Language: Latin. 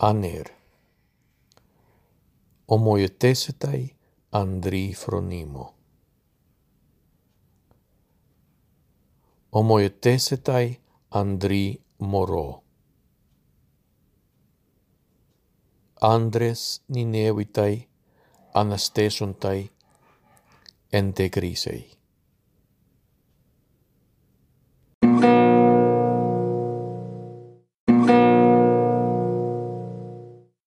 aner. Homoiotesetai andri phronimo homoiotesetai andri moro andres ninevitai anastesontai entegrisei.